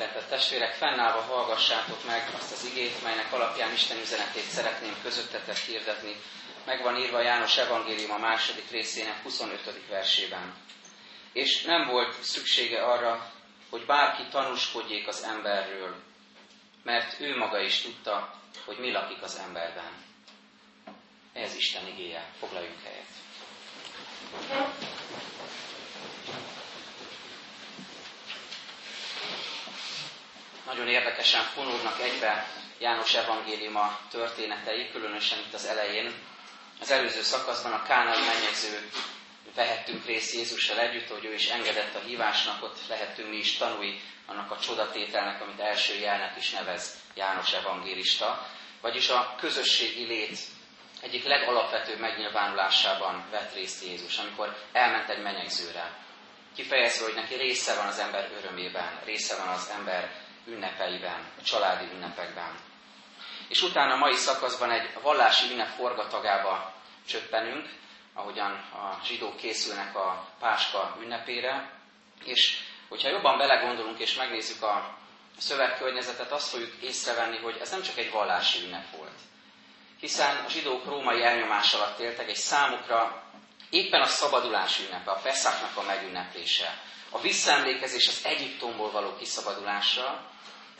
Szeretett testvérek, fennállva hallgassátok meg azt az igét, melynek alapján Isten üzenetét szeretném közöttetek hirdetni. Meg van írva János Evangélium a második részének 25. versében. És nem volt szüksége arra, hogy bárki tanúskodjék az emberről, mert ő maga is tudta, hogy mi lakik az emberben. Ez Isten igéje. Foglaljunk helyet. Nagyon érdekesen fonódnak egybe János evangéliuma történetei, különösen itt az elején. Az előző szakaszban a kánai mennyegző vehettünk részt Jézussal együtt, hogy ő is engedett a hívásnak, ott lehettünk mi is tanulni annak a csodatételnek, amit első jelnek is nevez János evangélista, vagyis a közösségi lét egyik legalapvetőbb megnyilvánulásában vett részt Jézus, amikor elment egy menyegzőre. Kifejezve, hogy neki része van az ember örömében, része van az ember ünnepeiben, a családi ünnepekben. És utána a mai szakaszban egy vallási ünnep forgatagába csöppenünk, ahogyan a zsidók készülnek a Páska ünnepére, és hogyha jobban belegondolunk és megnézzük a szövegkörnyezetet, azt fogjuk észrevenni, hogy ez nem csak egy vallási ünnep volt. Hiszen a zsidók római elnyomás alatt éltek, egy számukra éppen a szabadulás ünnepe, a Feszaknak a megünneplése, a visszaemlékezés az Egyiptomból való kiszabadulásra,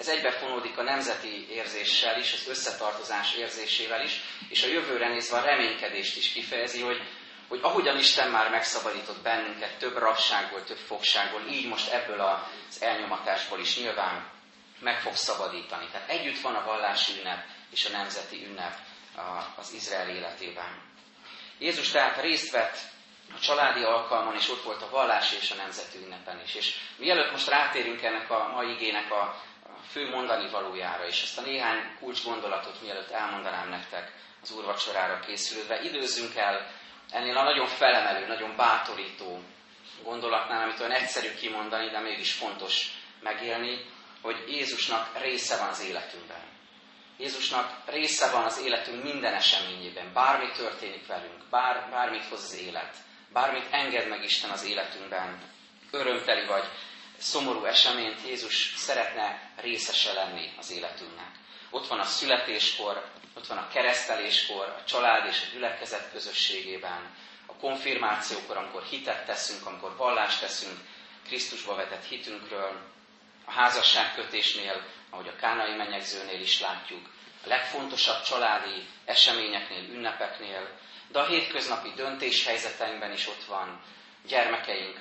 ez egybefonódik a nemzeti érzéssel is, az összetartozás érzésével is, és a jövőre nézve a reménykedést is kifejezi, hogy, hogy ahogyan Isten már megszabadított bennünket több rasságból, több fogságból, így most ebből az elnyomatásból is nyilván meg fog szabadítani. Tehát együtt van a vallási ünnep és a nemzeti ünnep az Izrael életében. Jézus tehát részt vett a családi alkalmon, és ott volt a vallási és a nemzeti ünnepen is. És mielőtt most rátérünk ennek a mai igének a fő mondani valójára, és ezt a néhány kulcs gondolatot mielőtt elmondanám nektek az úrvacsorára készülődve, időzzünk el ennél a nagyon felemelő, nagyon bátorító gondolatnál, amit olyan egyszerű kimondani, de mégis fontos megélni, hogy Jézusnak része van az életünkben. Jézusnak része van az életünk minden eseményében, bármi történik velünk, bár, bármit hoz az élet, bármit enged meg Isten az életünkben, örömteli vagy szomorú eseményt Jézus szeretne részese lenni az életünknek. Ott van a születéskor, ott van a kereszteléskor, a család és a gyülekezet közösségében, a konfirmációkor, amikor hitet teszünk, amikor vallást teszünk Krisztusba vetett hitünkről, a házasságkötésnél, ahogy a kánai menyegzőnél is látjuk, a legfontosabb családi eseményeknél, ünnepeknél, de a hétköznapi döntéshelyzeteinkben is ott van, gyermekeink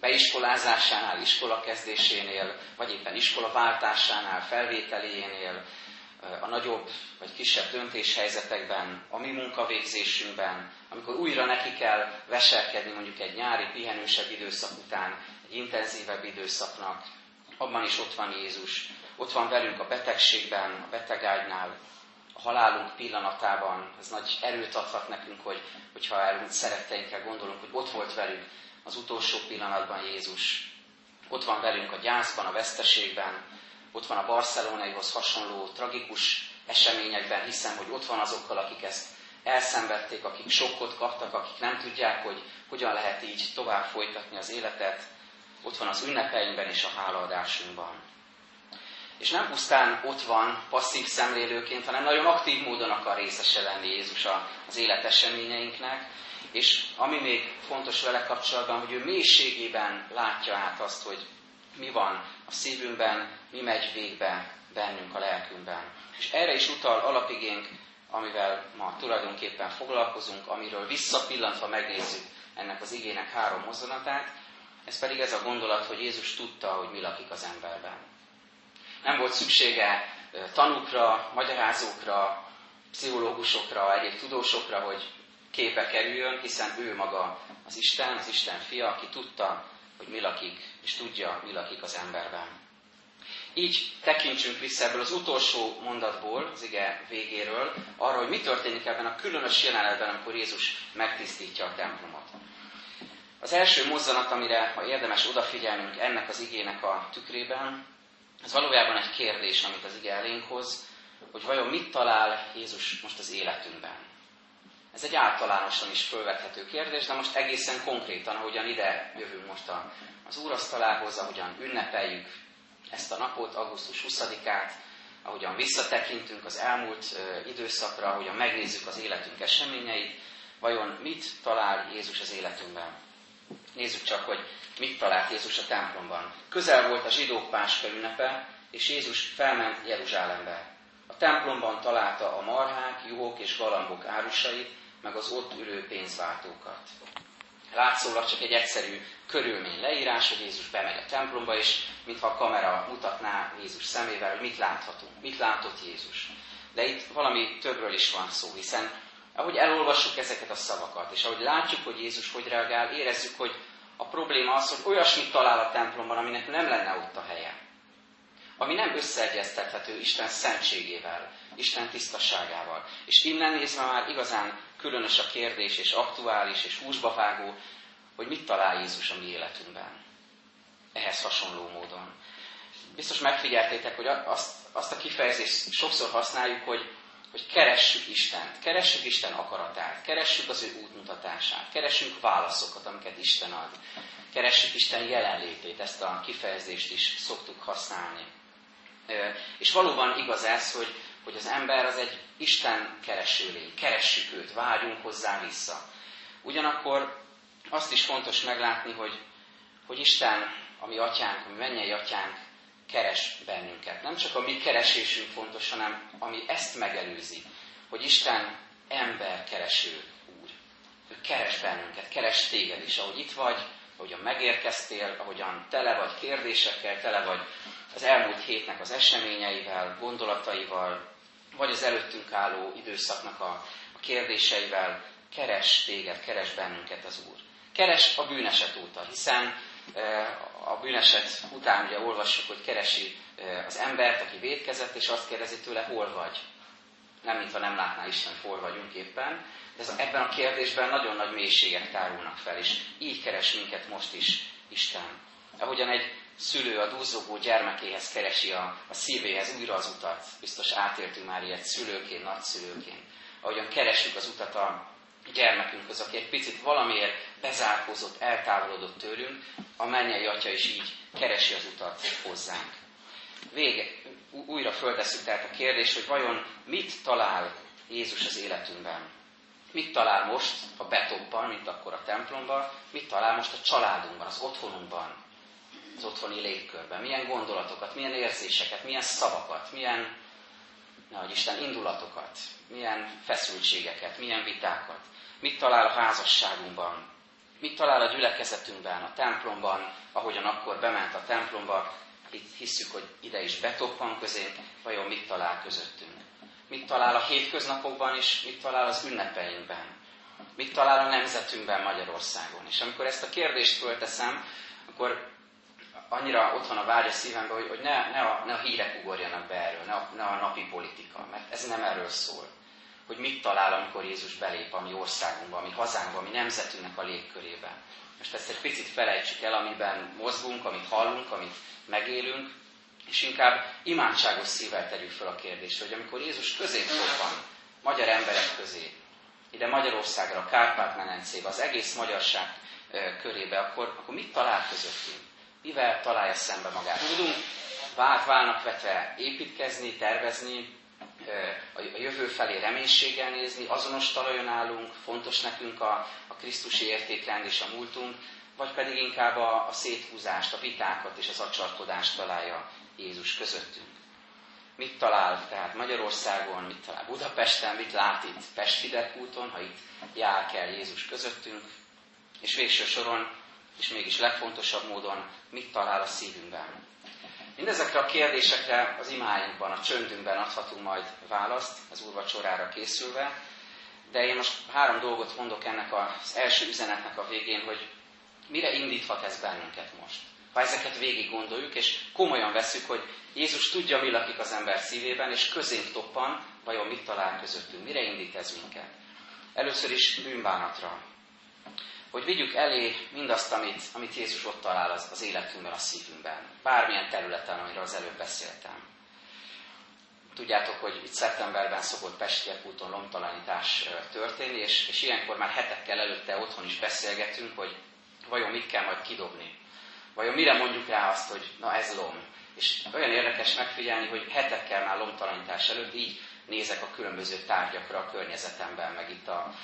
beiskolázásánál, iskola kezdésénél, vagy éppen iskola váltásánál, felvételénél, a nagyobb vagy kisebb döntéshelyzetekben, a mi munkavégzésünkben, amikor újra neki kell veselkedni mondjuk egy nyári, pihenősebb időszak után, egy intenzívebb időszaknak, abban is ott van Jézus. Ott van velünk a betegségben, a betegágynál, a halálunk pillanatában. Ez nagy erőt adhat nekünk, hogy, hogyha elmúlt szeretteinkkel gondolunk, hogy ott volt velünk az utolsó pillanatban Jézus. Ott van velünk a gyászban, a veszteségben, ott van a barcelonaihoz hasonló tragikus eseményekben, hiszem, hogy ott van azokkal, akik ezt elszenvedték, akik sokkot kaptak, akik nem tudják, hogy hogyan lehet így tovább folytatni az életet. Ott van az ünnepeinkben és a hálaadásunkban. És nem pusztán ott van passzív szemlélőként, hanem nagyon aktív módon akar részese lenni Jézus az életeseményeinknek, és ami még fontos vele kapcsolatban, hogy ő mélységében látja át azt, hogy mi van a szívünkben, mi megy végbe bennünk a lelkünkben. És erre is utal alapigénk, amivel ma tulajdonképpen foglalkozunk, amiről visszapillantva megnézzük ennek az igének három mozzanatát, ez pedig ez a gondolat, hogy Jézus tudta, hogy mi lakik az emberben. Nem volt szüksége tanúkra, magyarázókra, pszichológusokra, egyéb tudósokra, hogy képe kerüljön, hiszen ő maga az Isten, az Isten fia, aki tudta, hogy mi lakik, és tudja, mi lakik az emberben. Így tekintsünk vissza ebből az utolsó mondatból, az ige végéről, arra, hogy mi történik ebben a különös jelenetben, amikor Jézus megtisztítja a templomot. Az első mozzanat, amire ha érdemes odafigyelnünk ennek az igének a tükrében, ez valójában egy kérdés, amit az ige elénk hoz, hogy vajon mit talál Jézus most az életünkben. Ez egy általánosan is fölvethető kérdés, de most egészen konkrétan, ahogyan ide jövünk most az úrasztalához, ahogyan ünnepeljük ezt a napot, augusztus 20-át, ahogyan visszatekintünk az elmúlt időszakra, ahogyan megnézzük az életünk eseményeit, vajon mit talál Jézus az életünkben. Nézzük csak, hogy mit talált Jézus a templomban. Közel volt a zsidók páska ünnepe, és Jézus felment Jeruzsálembe. A templomban találta a marhák, juhok és galambok árusait, meg az ott ülő pénzváltókat. Látszólag csak egy egyszerű körülmény leírás, hogy Jézus bemegy a templomba, és mintha a kamera mutatná Jézus szemével, hogy mit láthatunk, mit látott Jézus. De itt valami többről is van szó, hiszen ahogy elolvassuk ezeket a szavakat, és ahogy látjuk, hogy Jézus hogy reagál, érezzük, hogy a probléma az, hogy olyasmit talál a templomban, aminek nem lenne ott a helye. Ami nem összeegyeztethető Isten szentségével, Isten tisztaságával. És innen nézve már igazán különös a kérdés, és aktuális, és húsba vágó, hogy mit talál Jézus a mi életünkben. Ehhez hasonló módon. Biztos megfigyeltétek, hogy azt, azt a kifejezést sokszor használjuk, hogy, hogy keressük Istent, keressük Isten akaratát, keressük az ő útmutatását, keressünk válaszokat, amiket Isten ad, keressük Isten jelenlétét, ezt a kifejezést is szoktuk használni. És valóban igaz ez, hogy, hogy az ember az egy Isten kereső lény, keressük őt, vágyunk hozzá vissza. Ugyanakkor azt is fontos meglátni, hogy, hogy Isten, ami atyánk, ami mennyei atyánk, keres bennünket. Nem csak a mi keresésünk fontos, hanem ami ezt megelőzi, hogy Isten ember kereső úr. Ő keres bennünket, keres téged is, ahogy itt vagy, ahogyan megérkeztél, ahogyan tele vagy kérdésekkel, tele vagy az elmúlt hétnek az eseményeivel, gondolataival, vagy az előttünk álló időszaknak a, a kérdéseivel, keres téged, keres bennünket az Úr. Keres a bűneset óta, hiszen a bűneset után ugye olvassuk, hogy keresi az embert, aki védkezett, és azt kérdezi tőle, hol vagy. Nem, mintha nem látná Isten, hol vagyunk éppen, de ez, ebben a kérdésben nagyon nagy mélységek tárulnak fel, és így keres minket most is Isten. Ahogyan egy szülő a duzzogó gyermekéhez keresi a, a szívéhez újra az utat. Biztos átéltünk már ilyet szülőként, nagyszülőként. Ahogyan keressük az utat a gyermekünkhöz, aki egy picit valamiért bezárkózott, eltávolodott tőlünk, a mennyei atya is így keresi az utat hozzánk. Vége, újra föltesszük tehát a kérdést, hogy vajon mit talál Jézus az életünkben. Mit talál most a betokban, mint akkor a templomban, mit talál most a családunkban, az otthonunkban, az otthoni légkörben, milyen gondolatokat, milyen érzéseket, milyen szavakat, milyen, nehogy Isten, indulatokat, milyen feszültségeket, milyen vitákat, mit talál a házasságunkban, mit talál a gyülekezetünkben, a templomban, ahogyan akkor bement a templomba, hisszük, hogy ide is betoppan közé, vajon mit talál közöttünk. Mit talál a hétköznapokban, és mit talál az ünnepeinkben. Mit talál a nemzetünkben Magyarországon. És amikor ezt a kérdést fölteszem, akkor annyira ott van a vágy a szívemben, hogy, hogy ne, ne, a, ne a hírek ugorjanak be erről, ne a, ne a napi politika, mert ez nem erről szól. Hogy mit talál, amikor Jézus belép a mi országunkba, a mi hazánkba, a mi nemzetünknek a légkörében. Most ezt egy picit felejtsük el, amiben mozgunk, amit hallunk, amit megélünk, és inkább imádságos szívvel tegyük fel a kérdést, hogy amikor Jézus közé van, magyar emberek közé, ide Magyarországra, Kárpát-menencébe, az egész magyarság körébe, akkor, akkor mit talál közöttünk? mivel találja szembe magát. Tudunk vált válnak vetve építkezni, tervezni, a jövő felé reménységgel nézni, azonos talajon állunk, fontos nekünk a, a Krisztusi értékrend és a múltunk, vagy pedig inkább a, a széthúzást, a vitákat és az acsarkodást találja Jézus közöttünk. Mit talál tehát Magyarországon, mit talál Budapesten, mit lát itt Pest úton, ha itt jár kell Jézus közöttünk, és végső soron és mégis legfontosabb módon mit talál a szívünkben. Mindezekre a kérdésekre az imáinkban, a csöndünkben adhatunk majd választ az úrvacsorára készülve, de én most három dolgot mondok ennek az első üzenetnek a végén, hogy mire indíthat ez bennünket most. Ha ezeket végig gondoljuk, és komolyan veszük, hogy Jézus tudja, mi lakik az ember szívében, és közénk toppan, vajon mit talál közöttünk, mire indít ez minket. Először is bűnbánatra, hogy vigyük elé mindazt, amit, amit Jézus ott talál az, az életünkben, a szívünkben. Bármilyen területen, amiről az előbb beszéltem. Tudjátok, hogy itt szeptemberben szokott Pestiek úton lomtalanítás történni, és, és ilyenkor már hetekkel előtte otthon is beszélgetünk, hogy vajon mit kell majd kidobni. Vajon mire mondjuk rá azt, hogy na ez lom. És olyan érdekes megfigyelni, hogy hetekkel már lomtalanítás előtt így nézek a különböző tárgyakra a környezetemben, meg itt a,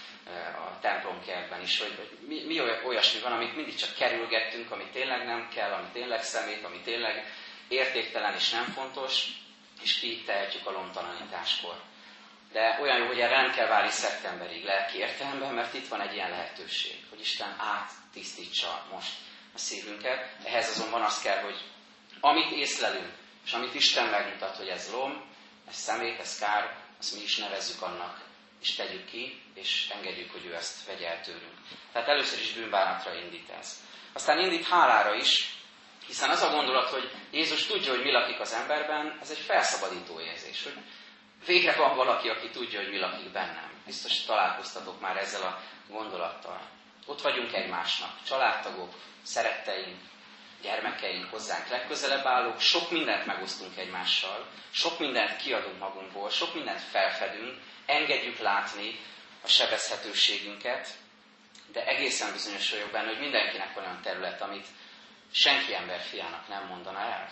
a templomkertben is, hogy, mi, mi olyasmi van, amit mindig csak kerülgettünk, ami tényleg nem kell, ami tényleg szemét, ami tényleg értéktelen és nem fontos, és tehetjük a lomtalanításkor. De olyan jó, hogy erre nem kell várni szeptemberig lelki értelemben, mert itt van egy ilyen lehetőség, hogy Isten áttisztítsa most a szívünket. Ehhez azonban az kell, hogy amit észlelünk, és amit Isten megmutat, hogy ez lom, ez szemét, ez kár, azt mi is nevezzük annak, és tegyük ki, és engedjük, hogy ő ezt vegye el tőlünk. Tehát először is bűnbánatra indít ez. Aztán indít hálára is, hiszen az a gondolat, hogy Jézus tudja, hogy mi lakik az emberben, ez egy felszabadító érzés, hogy végre van valaki, aki tudja, hogy mi lakik bennem. Biztos találkoztatok már ezzel a gondolattal. Ott vagyunk egymásnak, családtagok, szeretteink, gyermekeink, hozzánk legközelebb állók, sok mindent megosztunk egymással, sok mindent kiadunk magunkból, sok mindent felfedünk, engedjük látni a sebezhetőségünket, de egészen bizonyos vagyok benne, hogy mindenkinek olyan terület, amit senki ember fiának nem mondana el.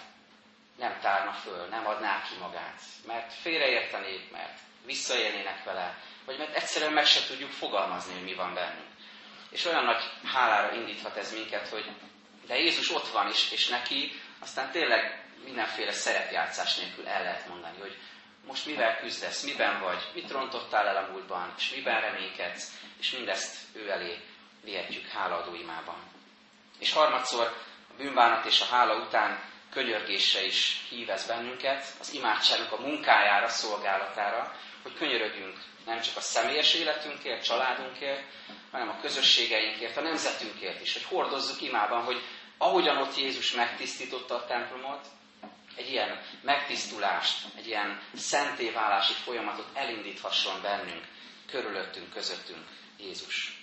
Nem tárna föl, nem adná ki magát, mert félreértenék, mert visszaélnének vele, vagy mert egyszerűen meg se tudjuk fogalmazni, hogy mi van bennünk. És olyan nagy hálára indíthat ez minket, hogy de Jézus ott van is, és neki aztán tényleg mindenféle szerepjátszás nélkül el lehet mondani, hogy most mivel küzdesz, miben vagy, mit rontottál el a múltban, és miben reménykedsz, és mindezt ő elé vihetjük hálaadó imában. És harmadszor a bűnbánat és a hála után könyörgésre is hívez bennünket, az imádságunk a munkájára, szolgálatára, hogy könyörögjünk nem csak a személyes életünkért, családunkért, hanem a közösségeinkért, a nemzetünkért is, hogy hordozzuk imában, hogy ahogyan ott Jézus megtisztította a templomot, egy ilyen megtisztulást, egy ilyen szentéválási folyamatot elindíthasson bennünk, körülöttünk, közöttünk Jézus.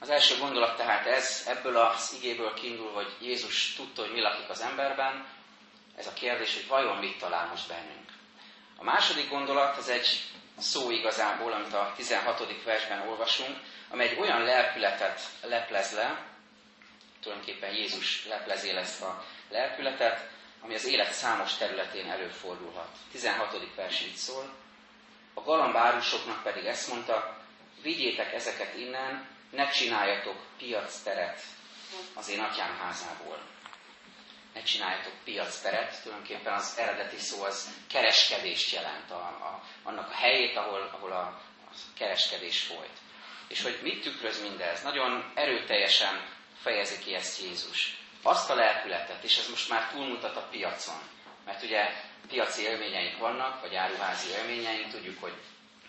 Az első gondolat tehát ez, ebből az igéből kiindul, hogy Jézus tudta, hogy mi lakik az emberben, ez a kérdés, hogy vajon mit talál most bennünk. A második gondolat, az egy szó igazából, amit a 16. versben olvasunk, amely egy olyan lelkületet leplez le, tulajdonképpen Jézus leplezél ezt a lelkületet, ami az élet számos területén előfordulhat. 16. vers így szól. A galambárusoknak pedig ezt mondta, vigyétek ezeket innen, ne csináljatok piac teret az én atyám házából. Ne csináljatok piac teret, tulajdonképpen az eredeti szó az kereskedést jelent, a, a, annak a helyét, ahol, ahol a, a kereskedés folyt. És hogy mit tükröz mindez? Nagyon erőteljesen fejezi ki ezt Jézus. Azt a lelkületet, és ez most már túlmutat a piacon. Mert ugye piaci élményeink vannak, vagy áruházi élményeink, tudjuk, hogy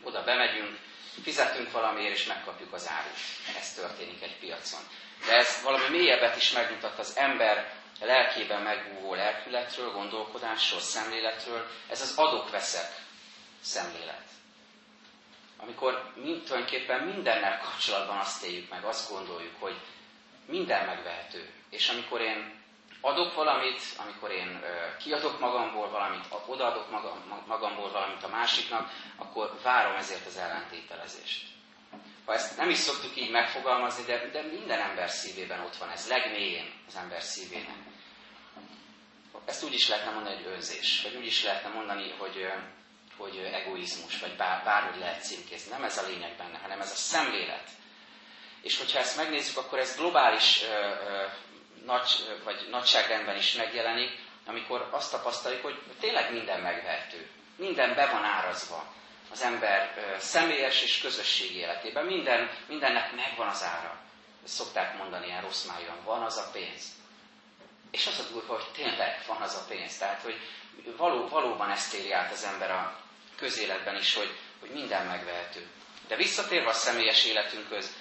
oda bemegyünk, fizetünk valamiért, és megkapjuk az árut. Ez történik egy piacon. De ez valami mélyebbet is megmutat az ember lelkében megúvó lelkületről, gondolkodásról, szemléletről. Ez az adok-veszek szemlélet. Amikor mind, tulajdonképpen mindennel kapcsolatban azt éljük meg, azt gondoljuk, hogy minden megvehető. És amikor én adok valamit, amikor én kiadok magamból valamit, odaadok magam, magamból valamit a másiknak, akkor várom ezért az ellentételezést. Ha ezt nem is szoktuk így megfogalmazni, de, de minden ember szívében ott van ez, legmélyén az ember szívében. Ezt úgy is lehetne mondani, hogy önzés, vagy úgy is lehetne mondani, hogy, hogy egoizmus, vagy bár, bárhogy lehet címkézni. Nem ez a lényeg benne, hanem ez a szemlélet. És hogyha ezt megnézzük, akkor ez globális ö, ö, nagy, vagy nagyságrendben is megjelenik, amikor azt tapasztaljuk, hogy tényleg minden megvehető. Minden be van árazva az ember ö, személyes és közösségi életében. Minden, mindennek megvan az ára. Ezt szokták mondani ilyen rossz májon, van az a pénz. És az a durva, hogy tényleg van az a pénz. Tehát, hogy való, valóban ezt éri át az ember a közéletben is, hogy, hogy minden megvehető. De visszatérve a személyes életünkhöz,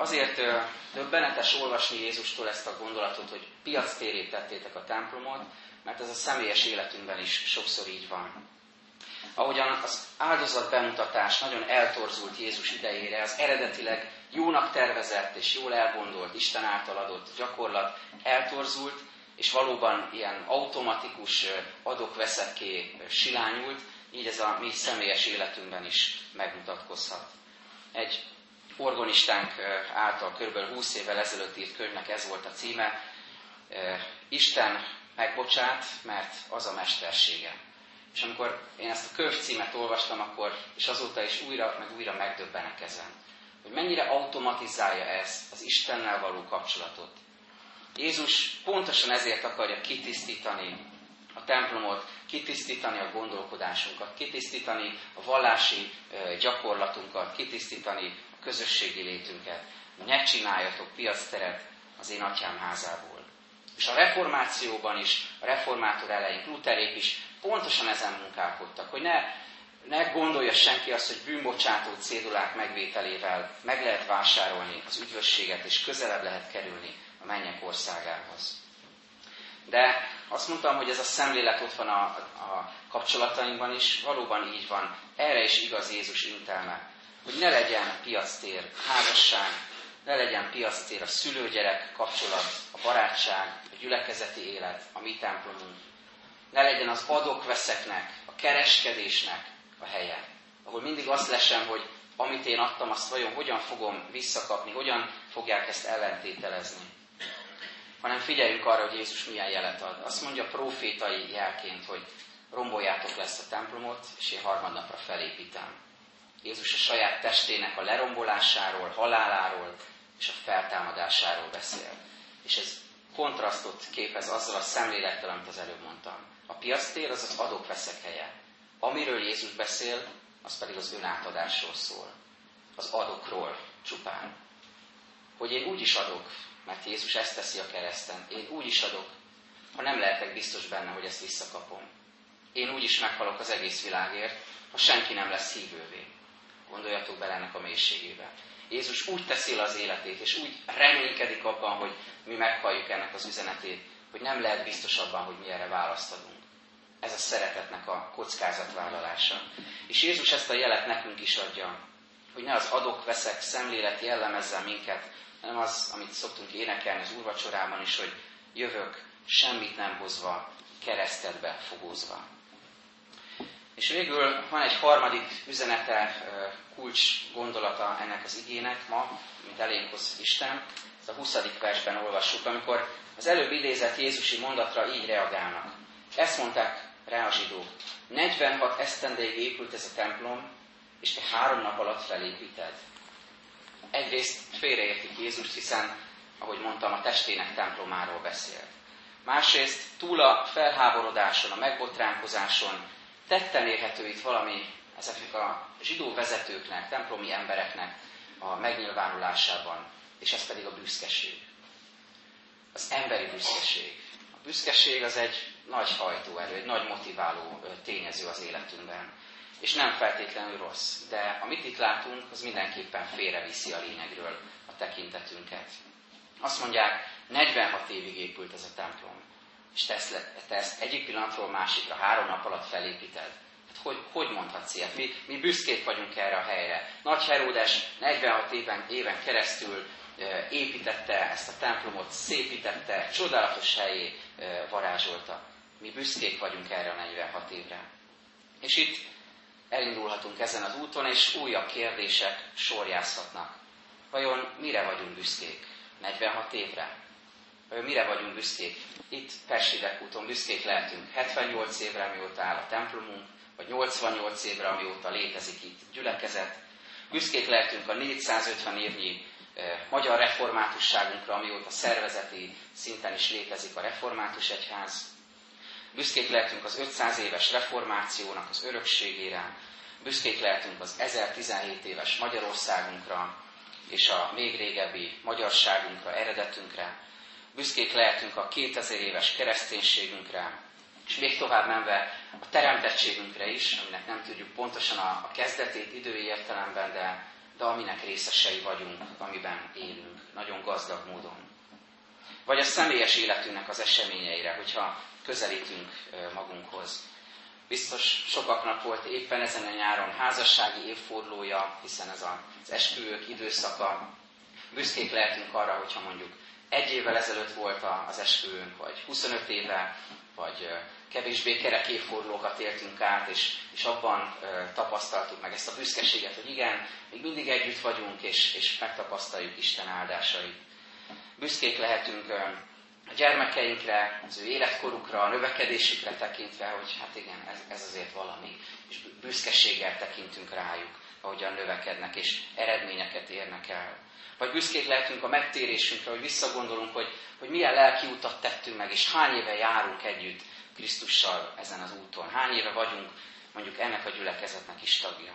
azért döbbenetes olvasni Jézustól ezt a gondolatot, hogy piac térét tettétek a templomot, mert ez a személyes életünkben is sokszor így van. Ahogyan az áldozat bemutatás nagyon eltorzult Jézus idejére, az eredetileg jónak tervezett és jól elgondolt, Isten által adott gyakorlat eltorzult, és valóban ilyen automatikus adok-veszekké silányult, így ez a mi személyes életünkben is megmutatkozhat. Egy orgonistánk által kb. 20 évvel ezelőtt írt könyvnek ez volt a címe. Isten megbocsát, mert az a mestersége. És amikor én ezt a könyvcímet olvastam, akkor, és azóta is újra, meg újra megdöbbenek ezen, hogy mennyire automatizálja ez az Istennel való kapcsolatot. Jézus pontosan ezért akarja kitisztítani a templomot, kitisztítani a gondolkodásunkat, kitisztítani a vallási gyakorlatunkat, kitisztítani közösségi létünket. Ne csináljatok piacteret az én atyám házából. És a reformációban is, a reformátor elején, Lutherék is pontosan ezen munkálkodtak, hogy ne, ne gondolja senki azt, hogy bűnbocsátó cédulák megvételével meg lehet vásárolni az üdvösséget, és közelebb lehet kerülni a mennyek országához. De azt mondtam, hogy ez a szemlélet ott van a, a kapcsolatainkban is, valóban így van. Erre is igaz Jézus intelme, hogy ne legyen piactér házasság, ne legyen piactér a szülőgyerek kapcsolat, a barátság, a gyülekezeti élet, a mi templomunk. Ne legyen az adok-veszeknek, a kereskedésnek a helye, ahol mindig azt lesem, hogy amit én adtam, azt vajon hogyan fogom visszakapni, hogyan fogják ezt ellentételezni hanem figyeljünk arra, hogy Jézus milyen jelet ad. Azt mondja profétai jelként, hogy romboljátok le ezt a templomot, és én harmadnapra felépítem. Jézus a saját testének a lerombolásáról, haláláról és a feltámadásáról beszél. És ez kontrasztot képez azzal a szemlélettel, amit az előbb mondtam. A piactér az az adok-veszek helye. Amiről Jézus beszél, az pedig az önátadásról szól. Az adokról csupán. Hogy én úgy is adok, mert Jézus ezt teszi a kereszten. Én úgy is adok, ha nem lehetek biztos benne, hogy ezt visszakapom. Én úgy is meghalok az egész világért, ha senki nem lesz hívővé. Gondoljatok bele ennek a mélységébe. Jézus úgy teszi az életét, és úgy reménykedik abban, hogy mi meghalljuk ennek az üzenetét, hogy nem lehet biztos abban, hogy mi erre választ adunk. Ez a szeretetnek a kockázatvállalása. És Jézus ezt a jelet nekünk is adja, hogy ne az adok-veszek szemlélet jellemezze minket, hanem az, amit szoktunk énekelni az úrvacsorában is, hogy jövök semmit nem hozva, keresztedbe fogózva. És végül van egy harmadik üzenete, kulcs gondolata ennek az igének ma, mint elénk hoz Isten. Ez a 20. versben olvassuk, amikor az előbb idézett Jézusi mondatra így reagálnak. Ezt mondták rá a zsidók. 46 esztendeig épült ez a templom, és te három nap alatt felépíted egyrészt félreértik Jézust, hiszen, ahogy mondtam, a testének templomáról beszélt. Másrészt túl a felháborodáson, a megbotránkozáson tetten érhető itt valami ezeknek a zsidó vezetőknek, templomi embereknek a megnyilvánulásában, és ez pedig a büszkeség. Az emberi büszkeség. A büszkeség az egy nagy hajtóerő, egy nagy motiváló tényező az életünkben és nem feltétlenül rossz. De amit itt látunk, az mindenképpen félreviszi a lényegről a tekintetünket. Azt mondják, 46 évig épült ez a templom, és te ezt, te ezt egyik pillanatról másikra, három nap alatt felépíted. Hát hogy, hogy mondhatsz ilyet? Mi, mi büszkék vagyunk erre a helyre. Nagy Heródes 46 éven, éven keresztül építette ezt a templomot, szépítette, csodálatos helyé varázsolta. Mi büszkék vagyunk erre a 46 évre. És itt elindulhatunk ezen az úton, és újabb kérdések sorjázhatnak. Vajon mire vagyunk büszkék? 46 évre? Mire vagyunk büszkék? Itt Pessidek úton büszkék lehetünk 78 évre, mióta áll a templomunk, vagy 88 évre, amióta létezik itt gyülekezet. Büszkék lehetünk a 450 évnyi magyar reformátusságunkra, amióta szervezeti szinten is létezik a református egyház. Büszkék lehetünk az 500 éves reformációnak az örökségére, büszkék lehetünk az 1017 éves Magyarországunkra, és a még régebbi magyarságunkra, eredetünkre. Büszkék lehetünk a 2000 éves kereszténységünkre, és még tovább menve a teremtettségünkre is, aminek nem tudjuk pontosan a, kezdetét idői értelemben, de, de aminek részesei vagyunk, amiben élünk, nagyon gazdag módon. Vagy a személyes életünknek az eseményeire, hogyha közelítünk magunkhoz. Biztos sokaknak volt éppen ezen a nyáron házassági évfordulója, hiszen ez az esküvők időszaka. Büszkék lehetünk arra, hogyha mondjuk egy évvel ezelőtt volt az esküvőnk, vagy 25 éve, vagy kevésbé kerek évfordulókat éltünk át, és, és abban tapasztaltuk meg ezt a büszkeséget, hogy igen, még mindig együtt vagyunk, és, és megtapasztaljuk Isten áldásait. Büszkék lehetünk a gyermekeinkre, az ő életkorukra, a növekedésükre tekintve, hogy hát igen, ez, ez azért valami, és büszkeséggel tekintünk rájuk, ahogyan növekednek, és eredményeket érnek el. Vagy büszkék lehetünk a megtérésünkre, hogy visszagondolunk, hogy, hogy milyen lelki utat tettünk meg, és hány éve járunk együtt Krisztussal ezen az úton. Hány éve vagyunk mondjuk ennek a gyülekezetnek is tagja.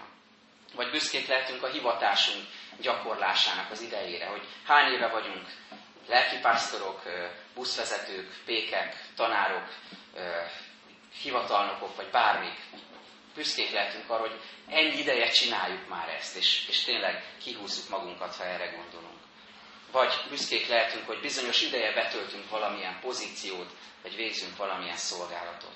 Vagy büszkék lehetünk a hivatásunk gyakorlásának az idejére, hogy hány éve vagyunk lelkipásztorok, buszvezetők, pékek, tanárok, hivatalnokok, vagy bármik. Büszkék lehetünk arra, hogy ennyi ideje csináljuk már ezt, és, és tényleg kihúzzuk magunkat, ha erre gondolunk. Vagy büszkék lehetünk, hogy bizonyos ideje betöltünk valamilyen pozíciót, vagy végzünk valamilyen szolgálatot.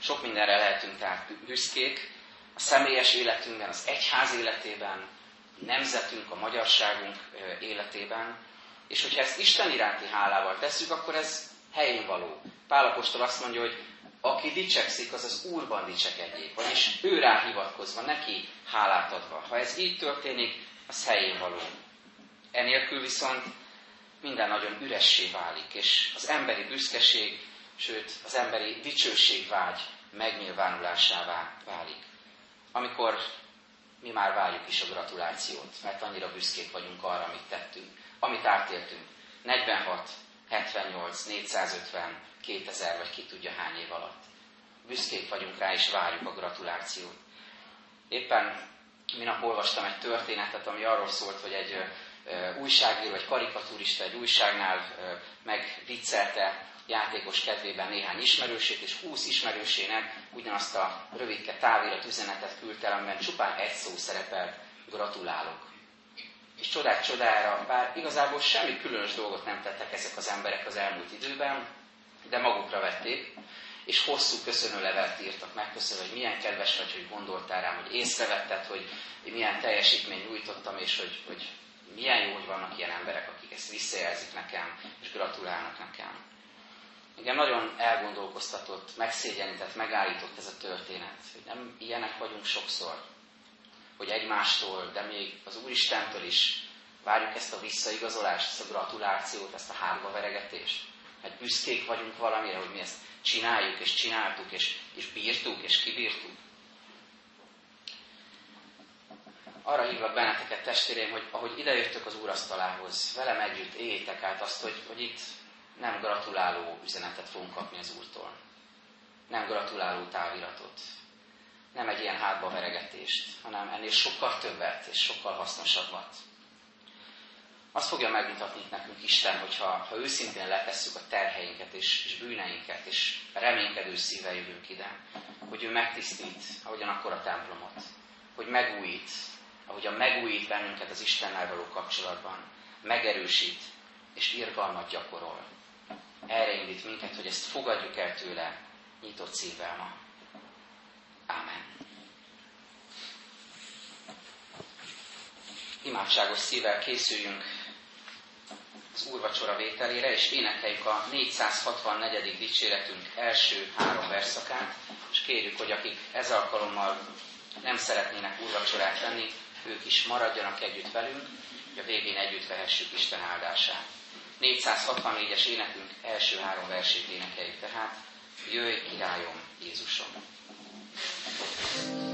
Sok mindenre lehetünk tehát büszkék, a személyes életünkben, az egyház életében, nemzetünk, a magyarságunk életében, és hogyha ezt Isten iránti hálával tesszük, akkor ez helyén való. Pálapostól azt mondja, hogy aki dicsekszik, az az Úrban dicsekedjék, vagyis ő rá hivatkozva, neki hálát adva. Ha ez így történik, az helyén való. Enélkül viszont minden nagyon üressé válik, és az emberi büszkeség, sőt az emberi dicsőségvágy megnyilvánulásává válik. Amikor mi már várjuk is a gratulációt, mert annyira büszkék vagyunk arra, amit tettünk, amit átéltünk. 46, 78, 450, 2000 vagy ki tudja hány év alatt. Büszkék vagyunk rá, és várjuk a gratulációt. Éppen minap olvastam egy történetet, ami arról szólt, hogy egy újságíró, egy karikaturista egy újságnál megviccelte játékos kedvében néhány ismerősét, és 20 ismerősének ugyanazt a rövidke távirat üzenetet küldte, amiben csupán egy szó szerepel, gratulálok. Csodák csodára, bár igazából semmi különös dolgot nem tettek ezek az emberek az elmúlt időben, de magukra vették, és hosszú köszönőlevelet írtak, megköszönve, hogy milyen kedves vagy, hogy gondoltál rám, hogy észrevetted, hogy milyen teljesítményt nyújtottam, és hogy, hogy milyen jó, hogy vannak ilyen emberek, akik ezt visszajelzik nekem, és gratulálnak nekem. Igen, nagyon elgondolkoztatott, megszégyenített, megállított ez a történet, hogy nem ilyenek vagyunk sokszor, hogy egymástól, de még az Úristentől is várjuk ezt a visszaigazolást, ezt a gratulációt, ezt a hárba veregetést. Hát büszkék vagyunk valamire, hogy mi ezt csináljuk, és csináltuk, és, és bírtuk, és kibírtuk. Arra hívlak benneteket, testvéreim, hogy ahogy idejöttök az úrasztalához, velem együtt éljétek át azt, hogy, hogy itt nem gratuláló üzenetet fogunk kapni az Úrtól. Nem gratuláló táviratot. Nem egy ilyen hátba veregetést, hanem ennél sokkal többet és sokkal hasznosabbat. Azt fogja megmutatni nekünk Isten, hogyha ha őszintén letesszük a terheinket és, és bűneinket, és reménykedő szívvel jövünk ide, hogy ő megtisztít, ahogyan akkor a templomot, hogy megújít, ahogyan megújít bennünket az Istennel való kapcsolatban, megerősít és irgalmat gyakorol. Erre indít minket, hogy ezt fogadjuk el tőle nyitott szívvel ma. Imádságos szívvel készüljünk az úrvacsora vételére, és énekeljük a 464. dicséretünk első három verszakát, és kérjük, hogy akik ez alkalommal nem szeretnének úrvacsorát venni, ők is maradjanak együtt velünk, hogy a végén együtt vehessük Isten áldását. 464-es énekünk első három versét énekeljük tehát, Jöjj, királyom, Jézusom!